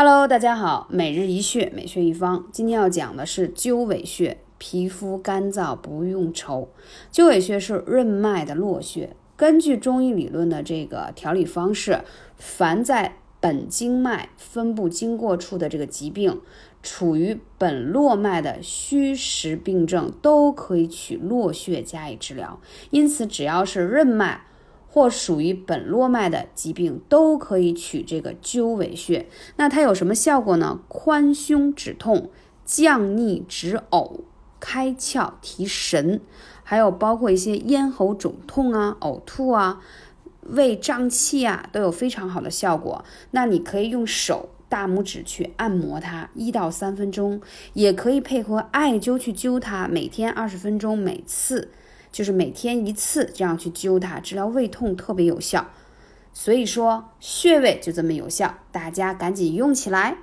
Hello，大家好，每日一穴，每穴一方。今天要讲的是鸠尾穴，皮肤干燥不用愁。鸠尾穴是任脉的络穴，根据中医理论的这个调理方式，凡在本经脉分布经过处的这个疾病，处于本络脉的虚实病症，都可以取络穴加以治疗。因此，只要是任脉。或属于本络脉的疾病，都可以取这个鸠尾穴。那它有什么效果呢？宽胸止痛、降逆止呕、开窍提神，还有包括一些咽喉肿痛啊、呕吐啊、胃胀气啊，都有非常好的效果。那你可以用手大拇指去按摩它，一到三分钟，也可以配合艾灸去灸它，每天二十分钟，每次。就是每天一次这样去灸它，治疗胃痛特别有效。所以说穴位就这么有效，大家赶紧用起来。